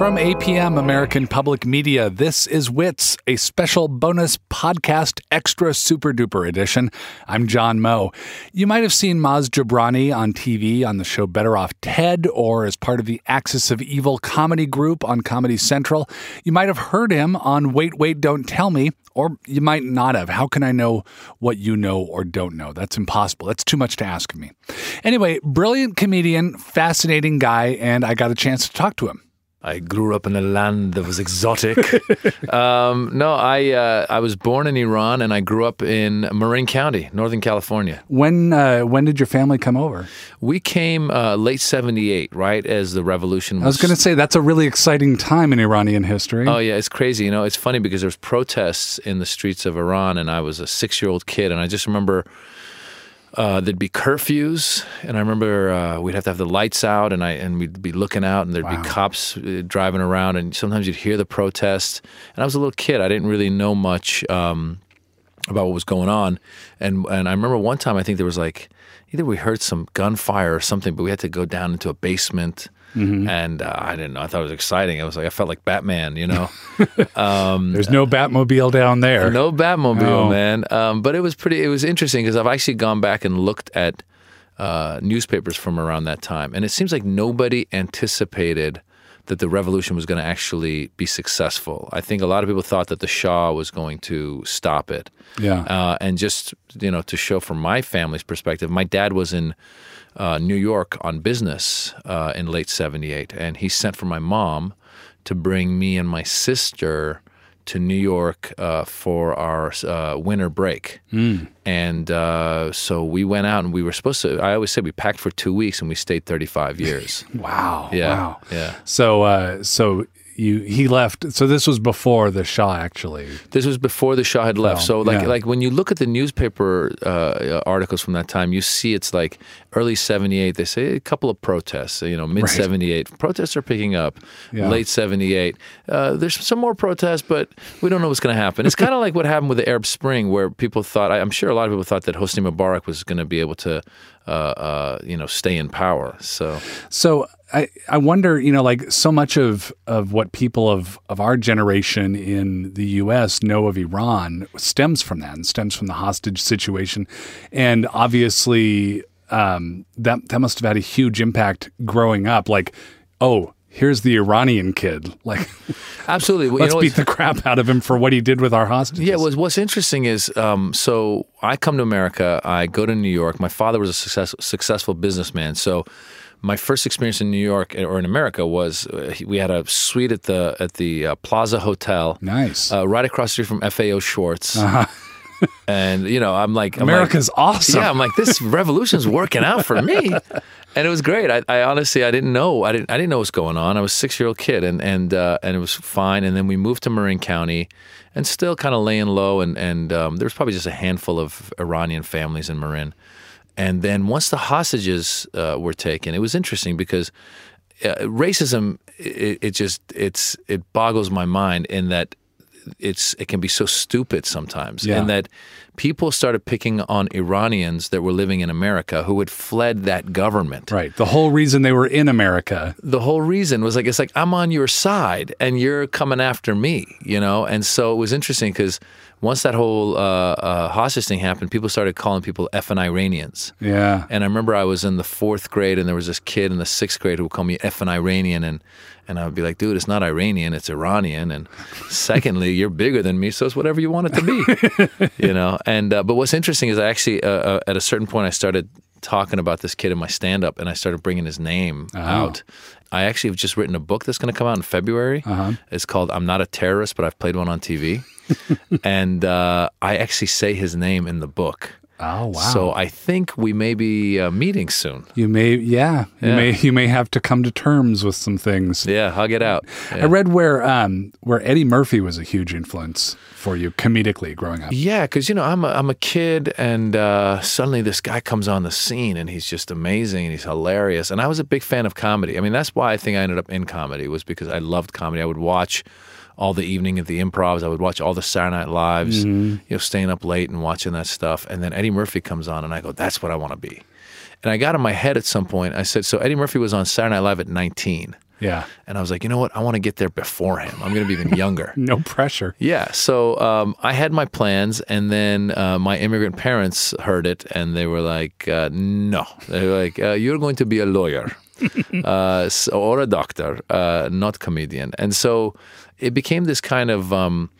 From APM American Public Media, this is WITS, a special bonus podcast extra super duper edition. I'm John Moe. You might have seen Maz Jobrani on TV on the show Better Off Ted or as part of the Axis of Evil comedy group on Comedy Central. You might have heard him on Wait, Wait, Don't Tell Me, or you might not have. How can I know what you know or don't know? That's impossible. That's too much to ask of me. Anyway, brilliant comedian, fascinating guy, and I got a chance to talk to him. I grew up in a land that was exotic. um, no, I uh, I was born in Iran and I grew up in Marin County, Northern California. When uh, when did your family come over? We came uh, late '78, right as the revolution. Was, I was going to say that's a really exciting time in Iranian history. Oh yeah, it's crazy. You know, it's funny because there was protests in the streets of Iran, and I was a six-year-old kid, and I just remember uh, there'd be curfews, and I remember uh, we'd have to have the lights out, and I and we'd be looking out, and there'd Wow. be cops uh, driving around, and sometimes you'd hear the protests. And I was a little kid; I didn't really know much um, about what was going on. And and I remember one time, I think there was like either we heard some gunfire or something, but we had to go down into a basement. And uh, I didn't know. I thought it was exciting. I was like, I felt like Batman, you know. There's no Batmobile down there. No Batmobile, No. man. Um, but it was pretty. It was interesting because I've actually gone back and looked at uh, newspapers from around that time, and it seems like nobody anticipated that the revolution was going to actually be successful. I think a lot of people thought that the Shah was going to stop it. Yeah. Uh, and just you know, to show from my family's perspective, my dad was in uh, New York on business uh, in late '78, and he sent for my mom to bring me and my sister to New York uh, for our uh, winter break. And uh, so we went out, and we were supposed to. I always say we packed for two weeks, and we stayed 35 years. Wow. Yeah, Wow. yeah. So uh, so you he left. So this was before the Shah actually. This was before the Shah had left. So like yeah. like when you look at the newspaper uh, articles from that time, you see it's like early '78. They say a couple of protests. You know, mid '78 protests are picking up. Yeah. Late '78, uh, there's some more protests, but we don't know what's going to happen. It's kind of like what happened with the Arab Spring, where people thought. I, I'm sure a lot of people thought that Hosni Mubarak was going to be able to, uh, uh, you know, stay in power. So So I, I wonder, you know, like so much of, of what people of, of our generation in the U.S. know of Iran stems from that and stems from the hostage situation. And obviously, um, that, that must have had a huge impact growing up. Like, oh, here's the Iranian kid. Like, absolutely, Well, let's know, beat the crap out of him for what he did with our hostages. Yeah, well, what's interesting is, um, so I come to America, I go to New York. My father was a success, successful businessman, so my first experience in New York or in America was uh, we had a suite at the at the uh, Plaza Hotel, Nice. uh, right across the street from FAO Schwarz, and you know, I'm like I'm like- America's awesome. yeah, I'm like this revolution's working out for me, and it was great. I, I honestly I didn't know I didn't I didn't know what was going on. I was a six year old kid, and and uh, and it was fine. And then we moved to Marin County, and still kind of laying low. And and um, there was probably just a handful of Iranian families in Marin. And then once the hostages uh, were taken, it was interesting because uh, racism it, it just it's it boggles my mind in that it's it can be so stupid sometimes Yeah. and that people started picking on Iranians that were living in America who had fled that government. Right. The whole reason they were in America. The whole reason was like it's like I'm on your side and you're coming after me, you know. And so it was interesting because once that whole uh, uh, hostage thing happened, people started calling people effing Iranians. Yeah. And I remember I was in the fourth grade, and there was this kid in the sixth grade who would call me effing Iranian, and and I would be like, dude, it's not Iranian, it's Iranian. And secondly, you're bigger than me, so it's whatever you want it to be, you know. And uh, but what's interesting is I actually uh, uh, at a certain point I started talking about this kid in my stand up, and I started bringing his name out. I actually have just written a book that's going to come out in February. It's called "I'm Not a Terrorist, but I've Played One on TV," and uh, I actually say his name in the book. Oh wow. So I think we may be uh, meeting soon. You may, yeah, you may, you may have to come to terms with some things. Yeah, hug it out. I read where, um, where Eddie Murphy was a huge influence for you comedically growing up. Yeah, because you know I'm a, I'm a kid, and uh, suddenly this guy comes on the scene, and he's just amazing, and he's hilarious. And I was a big fan of comedy. I mean, that's why I think I ended up in comedy was because I loved comedy. I would watch all the evening at the improvs. I would watch all the Saturday Night Lives. You know, staying up late and watching that stuff. And then Eddie Murphy comes on, and I go, "That's what I want to be." And I got in my head at some point. I said, "So Eddie Murphy was on Saturday Night Live at 19." Yeah. And I was like, you know what? I want to get there before him. I'm going to be even younger. No pressure. Yeah. So um, I had my plans, and then uh, my immigrant parents heard it, and they were like, uh, no. They were like, uh, you're going to be a lawyer uh, or a doctor, uh, not comedian. And so it became this kind of um,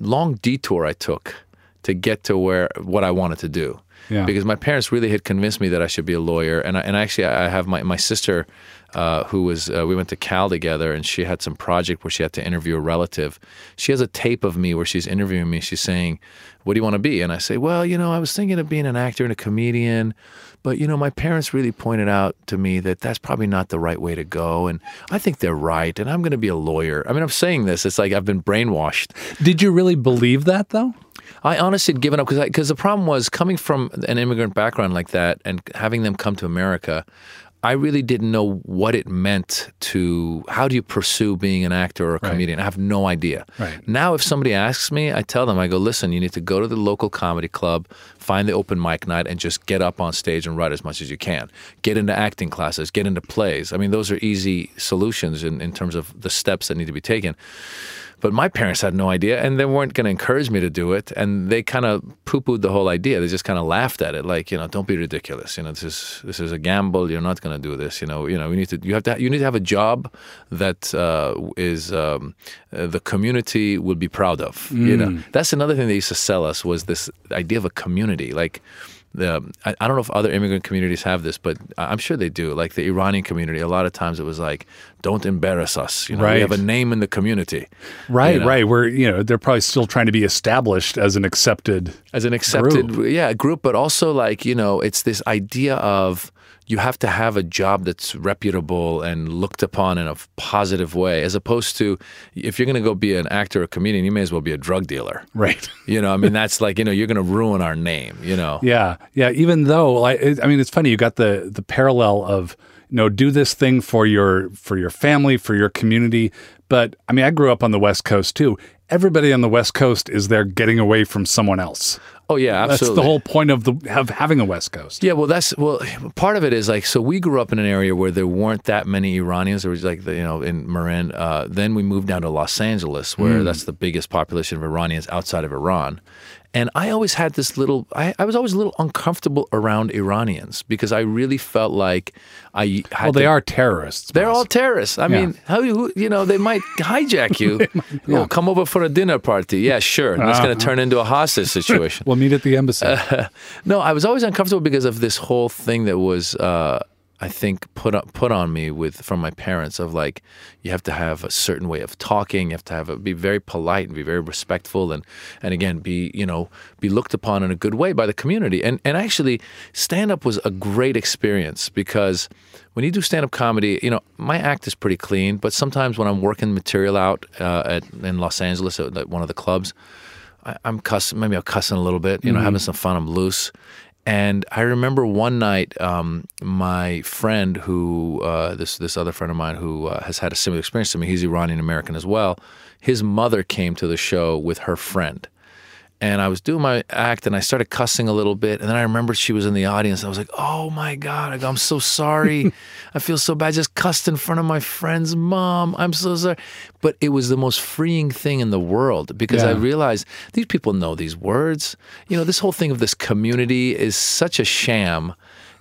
long detour I took to get to where what I wanted to do. Yeah. Because my parents really had convinced me that I should be a lawyer, and I, and actually I have my my sister, uh, who was uh, we went to Cal together, and she had some project where she had to interview a relative. She has a tape of me where she's interviewing me. She's saying, "What do you want to be?" And I say, "Well, you know, I was thinking of being an actor and a comedian." But you know, my parents really pointed out to me that that's probably not the right way to go, and I think they're right, and I'm going to be a lawyer. I mean, I'm saying this; it's like I've been brainwashed. Did you really believe that though? I honestly had given up because because the problem was coming from an immigrant background like that and having them come to America. I really didn't know what it meant to how do you pursue being an actor or a comedian. I have no idea. Right. Now, if somebody asks me, I tell them, I go, listen, you need to go to the local comedy club, find the open mic night, and just get up on stage and write as much as you can. Get into acting classes, get into plays. I mean, those are easy solutions in, in terms of the steps that need to be taken. But my parents had no idea, and they weren't going to encourage me to do it. And they kind of poo-pooed the whole idea. They just kind of laughed at it, like, you know, don't be ridiculous. You know, this is this is a gamble. You're not going to do this. You know, you know, you need to you have to you need to have a job that uh, is um, uh, the community will be proud of. You know, that's another thing they used to sell us was this idea of a community, like the I, I don't know if other immigrant communities have this, but I'm sure they do. Like the Iranian community, a lot of times it was like, "Don't embarrass us." You know, Right. we have a name in the community, Right, You know? right. Where you know they're probably still trying to be established as an accepted. as an accepted, Group. yeah, group. But also like you know, it's this idea of you have to have a job that's reputable and looked upon in a positive way, as opposed to if you're going to go be an actor or comedian, you may as well be a drug dealer. Right. You know, I mean, that's like you know, you're going to ruin our name. You know, Yeah, yeah. Even though, like, I mean, it's funny. You got the the parallel of you know, do this thing for your for your family, for your community. But I mean, I grew up on the West Coast too. Everybody on the West Coast is there getting away from someone else. Oh yeah, That's the whole point of the of having a West Coast. Yeah, well, that's well. Part of it is like so. We grew up in an area where there weren't that many Iranians. There was like the, you know in Marin. Uh, then we moved down to Los Angeles, where that's the biggest population of Iranians outside of Iran. And I always had this little. I, I was always a little uncomfortable around Iranians because I really felt like I had. Well, they to- are terrorists. They're all terrorists. I mean, how you you know they might hijack you. Oh, come over for a dinner party. Yeah, sure. And That's going to turn into a hostage situation. We'll meet at the embassy. No, I was always uncomfortable because of this whole thing that was, uh, I think, put on, put on me with from my parents of like you have to have a certain way of talking, you have to have a, be very polite and be very respectful, and and again be you know be looked upon in a good way by the community. And and actually, stand up was a great experience because when you do stand up comedy, you know my act is pretty clean, but sometimes when I'm working material out uh, at in Los Angeles at at one of the clubs. I, I'm cussing, maybe I'm cussing a little bit, you know, having some fun. I'm loose. And I remember one night, um, my friend who, uh, this this other friend of mine who uh, has had a similar experience to me, he's Iranian American as well. His mother came to the show with her friend, and I was doing my act, and I started cussing a little bit, and then I remembered she was in the audience. I was like, "Oh my god!" I go, "I'm so sorry. I feel so bad. I just cussed in front of my friend's mom. I'm so sorry." But it was the most freeing thing in the world because I realized these people know these words. You know, this whole thing of this community is such a sham.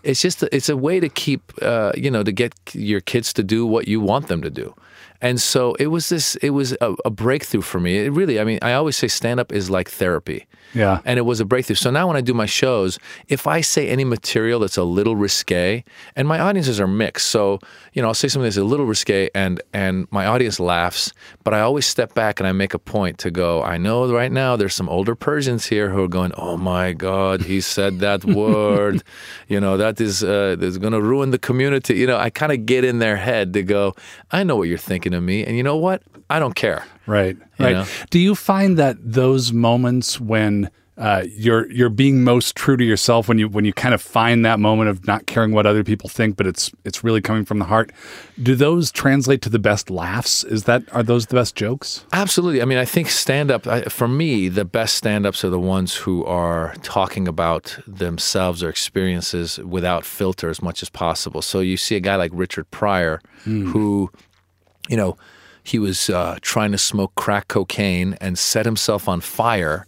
It's just a, it's a way to keep uh, you know to get your kids to do what you want them to do. And so it was this it was a, a breakthrough for me. It really, I mean, I always say stand up is like therapy. Yeah. And it was a breakthrough. So now when I do my shows, if I say any material that's a little risque, and my audiences are mixed, so you know, I'll say something that's a little risque and and my audience laughs, but I always step back and I make a point to go, I know right now there's some older Persians here who are going, Oh my God, he said that word. You know, that is uh that's gonna ruin the community. You know, I kind of get in their head to go, I know what you're thinking of me, and you know what? I don't care. Right. You Right. know? Do you find that those moments when uh, you're you're being most true to yourself when you when you kind of find that moment of not caring what other people think, but it's it's really coming from the heart. Do those translate to the best laughs? Is that are those the best jokes? Absolutely. I mean, I think stand up, for me, the best stand ups are the ones who are talking about themselves or experiences without filter as much as possible. So you see a guy like Richard Pryor who you know, he was uh, trying to smoke crack cocaine and set himself on fire,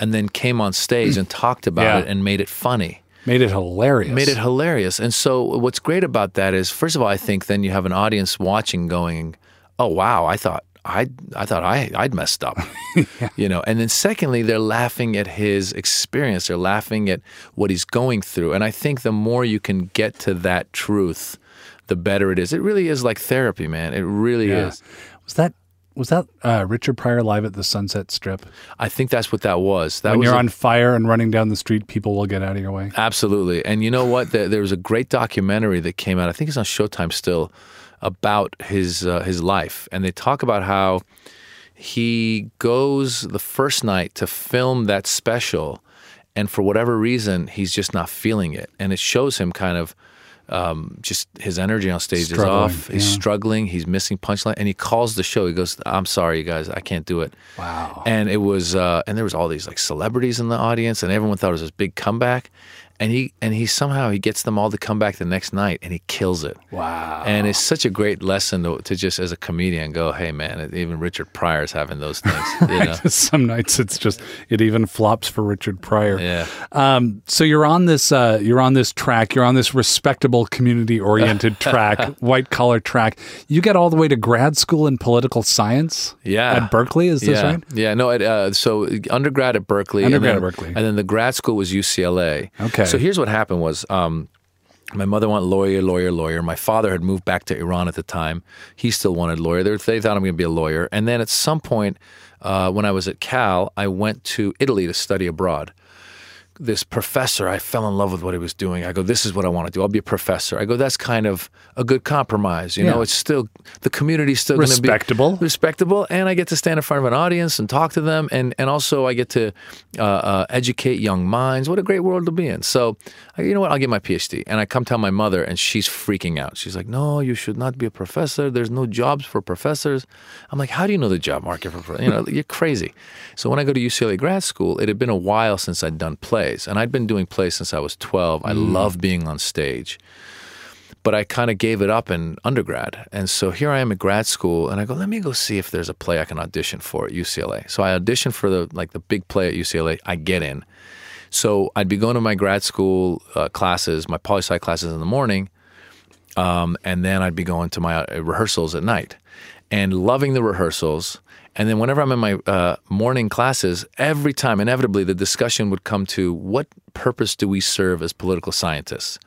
and then came on stage and talked about Yeah. it and made it funny Made it hilarious. made it hilarious. And so what's great about that is first of all, I think then you have an audience watching going, "Oh wow, I thought I I thought I I'd messed up." You know. And then secondly, they're laughing at his experience. They're laughing at what he's going through. And I think the more you can get to that truth, the better it is. It really is like therapy, man. It really Yeah. is. Was that was that uh, Richard Pryor live at the Sunset Strip? I think that's what that was. That when was you're a- on fire and running down the street, people will get out of your way. Absolutely. And you know what? There, there was a great documentary that came out. I think it's on Showtime still about his uh, his life, and they talk about how he goes the first night to film that special, and for whatever reason, he's just not feeling it, and it shows him kind of. Um, just his energy on stage is Struggling, off. He's yeah. struggling. He's missing punchline, and he calls the show. He goes, "I'm sorry, you guys, I can't do it." Wow. and it was uh, and there was all these like celebrities in the audience and everyone thought it was this big comeback and he and he somehow he gets them all to come back the next night and he kills it Wow. and it's such a great lesson to, to just as a comedian go hey man even richard pryor's having those things you know Some nights it's just it even flops for Richard Pryor. yeah Um, so you're on this uh, you're on this track. You're on this respectable, community oriented track, white collar track. You get all the way to grad school in political science. Yeah. at Berkeley. Is this yeah, right? Yeah, no. It, uh, so undergrad at Berkeley, Undergrad then- at Berkeley. and then the grad school was UCLA. Okay. So here's what happened: was um, my mother wanted lawyer, lawyer, lawyer. My father had moved back to Iran at the time. He still wanted lawyer. They, they thought I'm going to be a lawyer. And then at some point, uh, when I was at Cal, I went to Italy to study abroad this professor, I fell in love with what he was doing. I go, this is what I want to do. I'll be a professor. I go, that's kind of a good compromise. You know, it's still, the community's still going to be Respectable. respectable. And I get to stand in front of an audience and talk to them. And, and also I get to uh, uh, educate young minds. What a great world to be in. So, I, you know what? I'll get my PhD. And I come tell my mother and she's freaking out. She's like, no, you should not be a professor. There's no jobs for professors. I'm like, how do you know the job market for, pro-" you know, you're crazy. So when I go to UCLA grad school, it had been a while since I'd done plays. And I'd been doing plays since I was 12. I love being on stage but I kind of gave it up in undergrad. And so here I am at grad school, and I go, let me go see if there's a play I can audition for at UCLA. So I audition for the like the big play at UCLA. I get in. So I'd be going to my grad school uh, classes, my poli sci classes in the morning, um, and then I'd be going to my uh, rehearsals at night, and loving the rehearsals. And then whenever I'm in my uh, morning classes, every time, inevitably, the discussion would come to what purpose do we serve as political scientists?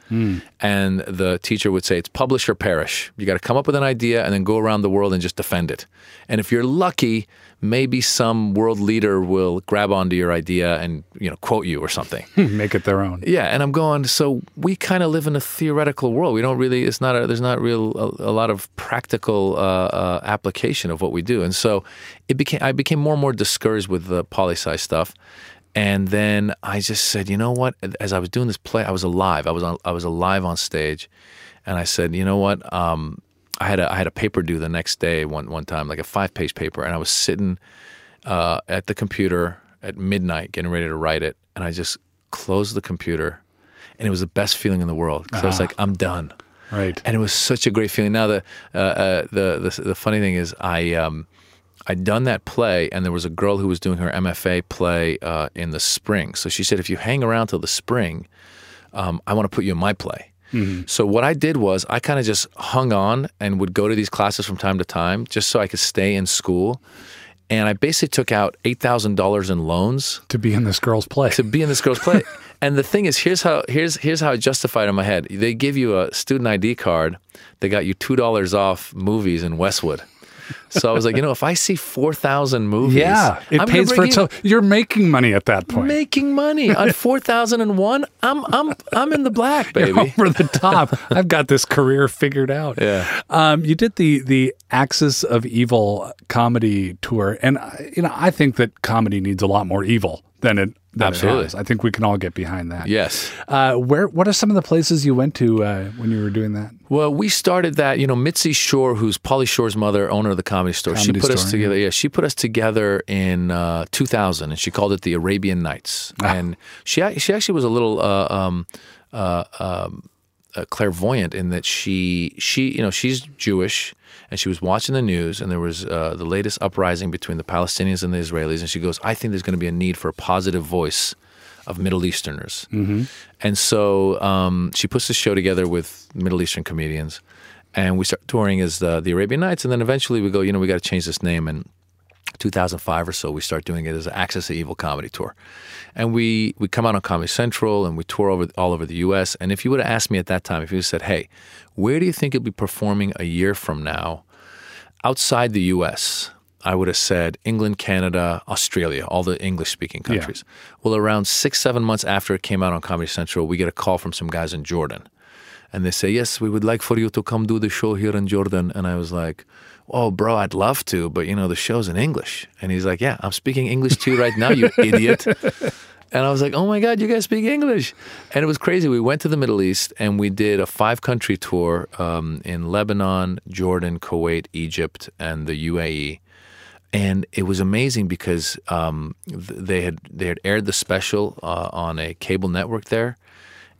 And the teacher would say, it's publish or perish. You got to come up with an idea and then go around the world and just defend it. And if you're lucky, maybe some world leader will grab onto your idea and you know quote you or something. Make it their own. Yeah, and I'm going. So we kind of live in a theoretical world. We don't really. It's not. A, there's not real a, a lot of practical uh, uh, application of what we do. And so it became. I became more and more discouraged with the poli sci stuff. And then I just said, you know what? As I was doing this play, I was alive. I was on, I was alive on stage, and I said, you know what? Um, I had a I had a paper due the next day one one time, like a five page paper, and I was sitting uh, at the computer at midnight, getting ready to write it, and I just closed the computer, and it was the best feeling in the world because I was like, I'm done, Right. and it was such a great feeling. Now the uh, uh, the, the the funny thing is, I um, I'd done that play, and there was a girl who was doing her MFA play uh, in the spring. So she said, if you hang around till the spring, um, I want to put you in my play. Mm-hmm. So what I did was I kind of just hung on and would go to these classes from time to time just so I could stay in school. And I basically took out eight thousand dollars in loans To be in this girl's play. to be in this girl's play. and the thing is, here's how here's here's how I justified it in my head. They give you a student ID card. They got you two dollars off movies in Westwood. So I was like, you know, if I see four thousand movies, yeah, it I'm pays for itself. You're making money at that point. Making money on four thousand and one, I'm I'm I'm in the black, baby. over the top. I've got this career figured out. Yeah. Um, you did the the Axis of Evil comedy tour, and you know I think that comedy needs a lot more evil than it. Absolutely. I think we can all get behind that. Yes. Uh, where? What are some of the places you went to uh, when you were doing that? Well, we started that. You know, Mitzi Shore, who's Pauly Shore's mother, owner of the Comedy Store, Comedy she put us together. Yeah. she put us together in uh, 2000, and she called it the Arabian Nights. Ah. And she she actually was a little uh, um, uh, um, uh, clairvoyant in that she she you know she's Jewish and she was watching the news and there was uh, the latest uprising between the Palestinians and the Israelis and she goes I think there's going to be a need for a positive voice of Middle Easterners. And so um, she puts this show together with Middle Eastern comedians and we start touring as the, the Arabian Nights and then eventually we go you know we got to change this name and 2005 or so, we start doing it as an Axis of Evil comedy tour, and we we come out on Comedy Central and we tour over all over the U.S. And if you would have asked me at that time, if you said, "Hey, where do you think you'll be performing a year from now, outside the U.S.?" I would have said England, Canada, Australia, all the English-speaking countries. Well, around six, seven months after it came out on Comedy Central, we get a call from some guys in Jordan, and they say, "Yes, we would like for you to come do the show here in Jordan." And I was like, "Oh, bro, I'd love to, but you know the show's in English." And he's like, "Yeah, I'm speaking English to you right now, you idiot." And I was like, "Oh my God, you guys speak English!" And it was crazy. We went to the Middle East and we did a five-country tour um, in Lebanon, Jordan, Kuwait, Egypt, and the UAE. And it was amazing because um, they had they had aired the special uh, on a cable network there.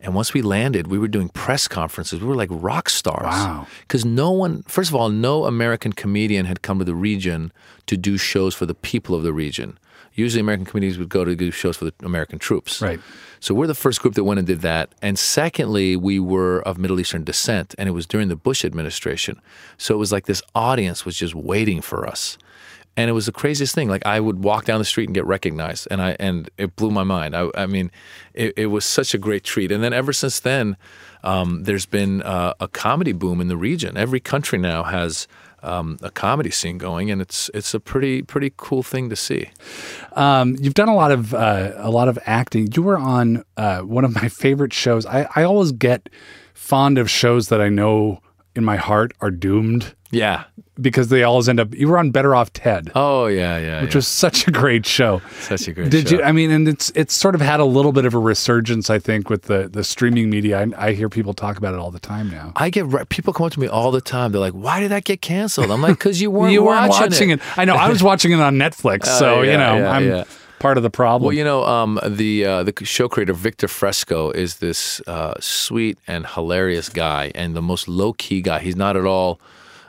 And once we landed, we were doing press conferences. We were like rock stars. Wow. Because no one, first of all, no American comedian had come to the region to do shows for the people of the region. Usually, American comedians would go to do shows for the American troops. Right. So we're the first group that went and did that. And secondly, we were of Middle Eastern descent, and it was during the Bush administration. So it was like this audience was just waiting for us. And it was the craziest thing. Like I would walk down the street and get recognized, and I and it blew my mind. I, I mean, it, it was such a great treat. And then ever since then, um, there's been uh, a comedy boom in the region. Every country now has um, a comedy scene going, and it's it's a pretty pretty cool thing to see. Um, you've done a lot of uh, a lot of acting. You were on uh, one of my favorite shows. I, I always get fond of shows that I know in my heart are doomed Yeah. Because they always end up. You were on Better Off Ted, Oh yeah, yeah. which yeah. was such a great show. such a great. Did show. you? I mean, and it's it's sort of had a little bit of a resurgence, I think, with the the streaming media. I, I hear people talk about it all the time now. I get people come up to me all the time. They're like, "Why did that get canceled?" I'm like, "Cause you weren't, you weren't watching, watching it. I know. I was watching it on Netflix, so yeah, you know, yeah, I'm part of the problem. Well, you know, um, the uh, the show creator Victor Fresco is this uh, sweet and hilarious guy, and the most low key guy. He's not at all.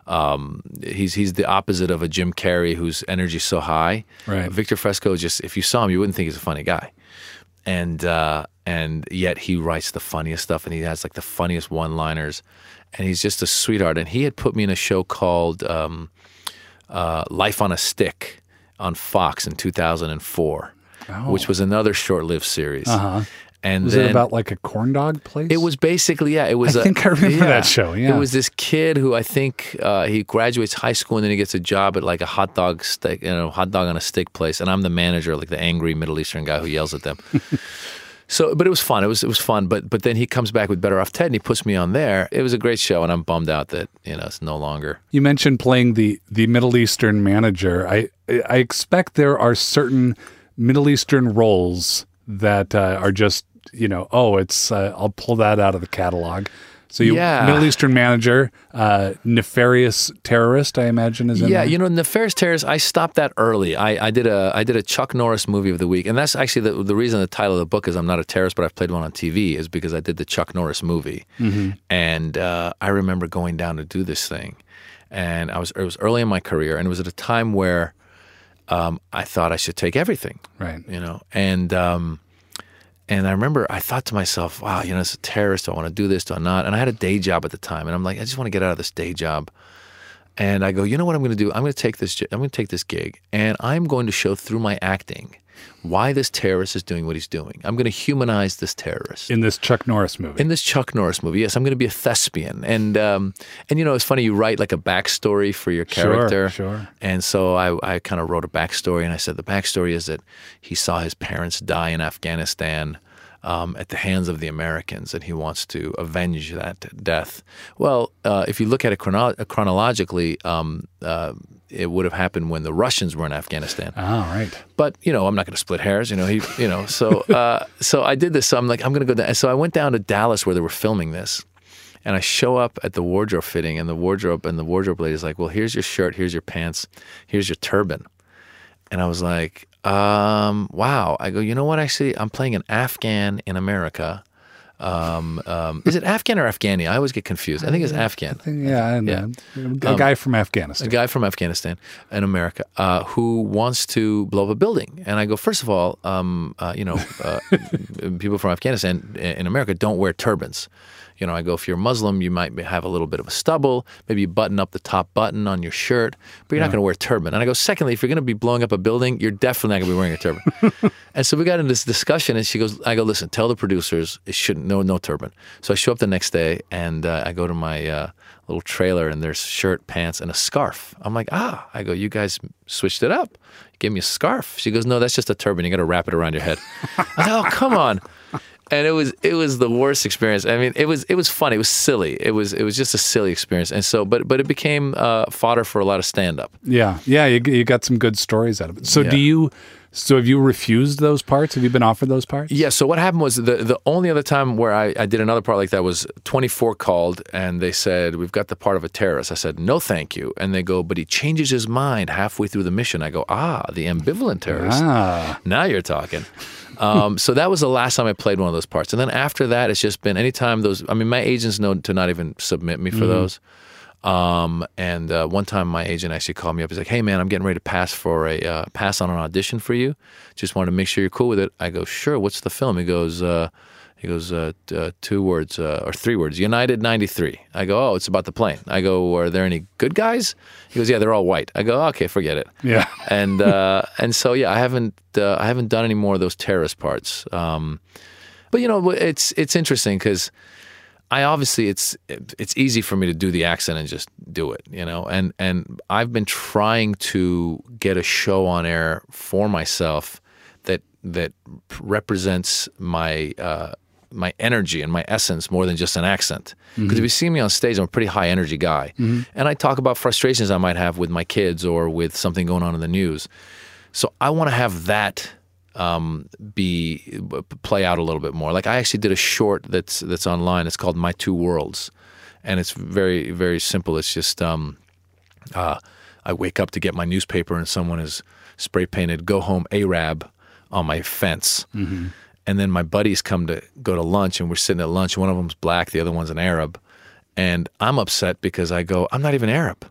Um, he's he's the opposite of a Jim Carrey whose energy's so high. Right. Victor Fresco is just if you saw him, you wouldn't think he's a funny guy, and uh, and yet he writes the funniest stuff, and he has like the funniest one liners, and he's just a sweetheart. And he had put me in a show called um, uh, Life on a Stick on Fox in 2004, which was another short-lived series. Uh-huh. And was then it about like a corn dog place? it was basically yeah. It was. I a- think I remember that show, yeah. it was this kid who I think uh, he graduates high school and then he gets a job at like a hot dog stick, you know, hot dog on a stick place, and I'm the manager, like the angry Middle Eastern guy who yells at them. so, but it was fun. It was it was fun. But but then he comes back with Better Off Ted and he puts me on there. It was a great show, and I'm bummed out that you know it's no longer. You mentioned playing the the Middle Eastern manager. I I expect there are certain Middle Eastern roles that uh, are just you know oh it's uh, I'll pull that out of the catalog. So you Yeah. Middle Eastern manager, uh, nefarious terrorist, I imagine is in Yeah, there. you know, Nefarious Terrorist, I stopped that early. I, I did a I did a Chuck Norris movie of the week, and that's actually the the reason the title of the book is I'm not a terrorist, but I've played one on TV is because I did the Chuck Norris movie, and uh, I remember going down to do this thing, and I was it was early in my career, and it was at a time where um, I thought I should take everything, right. you know, and um, and I remember I thought to myself, wow, you know, as a terrorist, do I want to do this, do I not? And I had a day job at the time, and I'm like, I just want to get out of this day job. And I go, you know what I'm going to do? I'm going to take this. I'm going to take this gig, and I'm going to show through my acting why this terrorist is doing what he's doing. I'm going to humanize this terrorist. In this Chuck Norris movie. In this Chuck Norris movie, yes, I'm going to be a thespian, and um, and you know it's funny. You write like a backstory for your Sure, character, sure. And so I, I kind of wrote a backstory, and I said the backstory is that he saw his parents die in Afghanistan um, at the hands of the Americans, and he wants to avenge that death. Well, uh, if you look at it chrono- chronologically, um, uh, it would have happened when the Russians were in Afghanistan oh, right. but you know, I'm not going to split hairs. You know, he, you know, so uh, so I did this. So I'm like, I'm going to go down. So I went down to Dallas where they were filming this, and I show up at the wardrobe fitting, and the wardrobe and the wardrobe lady is like, "Well, here's your shirt, here's your pants, here's your turban," and I was like, um, "Wow." I go, you know what? Actually, I'm playing an Afghan in America. Um, um, is it Afghan or Afghani? I always get confused. I think it's Afghan. Yeah, and, Yeah. uh, a guy from Afghanistan. A guy from Afghanistan in America uh, who wants to blow up a building, and I go, first of all, um, uh, you know, uh, people from Afghanistan in America don't wear turbans. You know, I go, if you're Muslim, you might have a little bit of a stubble. Maybe you button up the top button on your shirt, but you're not going to wear a turban. And I go, secondly, if you're going to be blowing up a building, you're definitely not going to be wearing a turban. and so we got into this discussion, and she goes, I go, listen, tell the producers it shouldn't, no, no turban. So I show up the next day, and uh, I go to my uh, little trailer, and there's shirt, pants, and a scarf. I'm like, ah, I go, you guys switched it up. You gave me a scarf. She goes, no, that's just a turban. You got to wrap it around your head. I go, oh, come on and it was it was the worst experience. I mean, it was it was funny. It was silly. It was it was just a silly experience. And so, but but it became uh, fodder for a lot of stand up. Yeah, yeah, you, you got some good stories out of it. So Yeah. do you? So have you refused those parts? Have you been offered those parts? Yeah. So what happened was the the only other time where I, I did another part like that was 24 called and they said we've got the part of a terrorist. I said no, thank you. And they go, but he changes his mind halfway through the mission. I go, ah, the ambivalent terrorist. Ah, Now you're talking. Um, so that was the last time I played one of those parts, and then after that, it's just been anytime those. I mean, my agents know to not even submit me for those. Um, and uh, one time, my agent actually called me up. He's like, "Hey, man, I'm getting ready to pass for a uh, pass on an audition for you. Just wanted to make sure you're cool with it." I go, "Sure. What's the film?" He goes, uh, "He goes uh, uh, two words uh, or three words. United '93." I go, "Oh, it's about the plane." I go, "Are there any good guys?" He goes, "Yeah, they're all white." I go, "Okay, forget it." yeah. and uh, and so yeah, I haven't uh, I haven't done any more of those terrorist parts. Um, but you know, it's it's interesting because I obviously it's it's easy for me to do the accent and just do it, you know. And and I've been trying to get a show on air for myself that that represents my. Uh, my energy and my essence more than just an accent. Because if you see me on stage, I'm a pretty high energy guy. And I talk about frustrations I might have with my kids or with something going on in the news. So I want to have that um, be play out a little bit more. Like I actually did a short that's that's online. It's called My Two Worlds, and it's very very simple. It's just um, uh, I wake up to get my newspaper and someone has spray painted "Go Home Arab" on my fence. And then my buddies come to go to lunch, and we're sitting at lunch. One of them's black, the other one's an Arab, and I'm upset because I go, I'm not even Arab.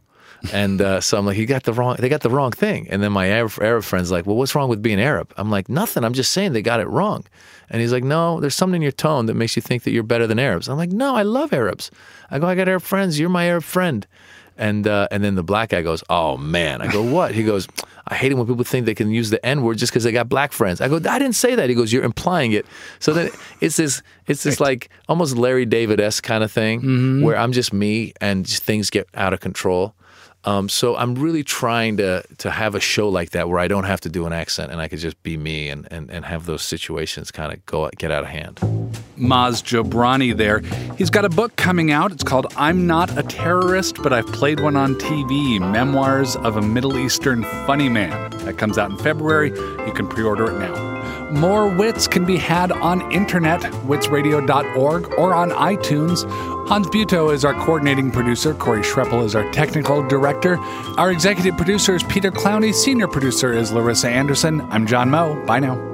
And uh, so I'm like, you got the wrong. They got the wrong thing. And then my Arab, Arab friend's like, well, what's wrong with being Arab? I'm like, nothing. I'm just saying they got it wrong. And he's like, no, there's something in your tone that makes you think that you're better than Arabs. I'm like, no, I love Arabs. I go, I got Arab friends. You're my Arab friend. And uh, and then the black guy goes, oh man. I go, what? He goes, I hate it when people think they can use the N word just because they got black friends. I go, I didn't say that. He goes, you're implying it. So then it's this, it's this like almost Larry David s kind of thing where I'm just me and just things get out of control. Um, so I'm really trying to to have a show like that where I don't have to do an accent and I could just be me and and, and have those situations kind of go get out of hand. Maz Jobrani there. He's got a book coming out. It's called I'm Not a Terrorist, but I've Played One on TV Memoirs of a Middle Eastern Funny Man. That comes out in February. You can pre order it now. More wits can be had on internet, witsradio.org, or on iTunes. Hans Buetow is our coordinating producer. Corey Schreppel is our technical director. Our executive producer is Peter Clowney. Senior producer is Larissa Anderson. I'm John Moe. Bye now.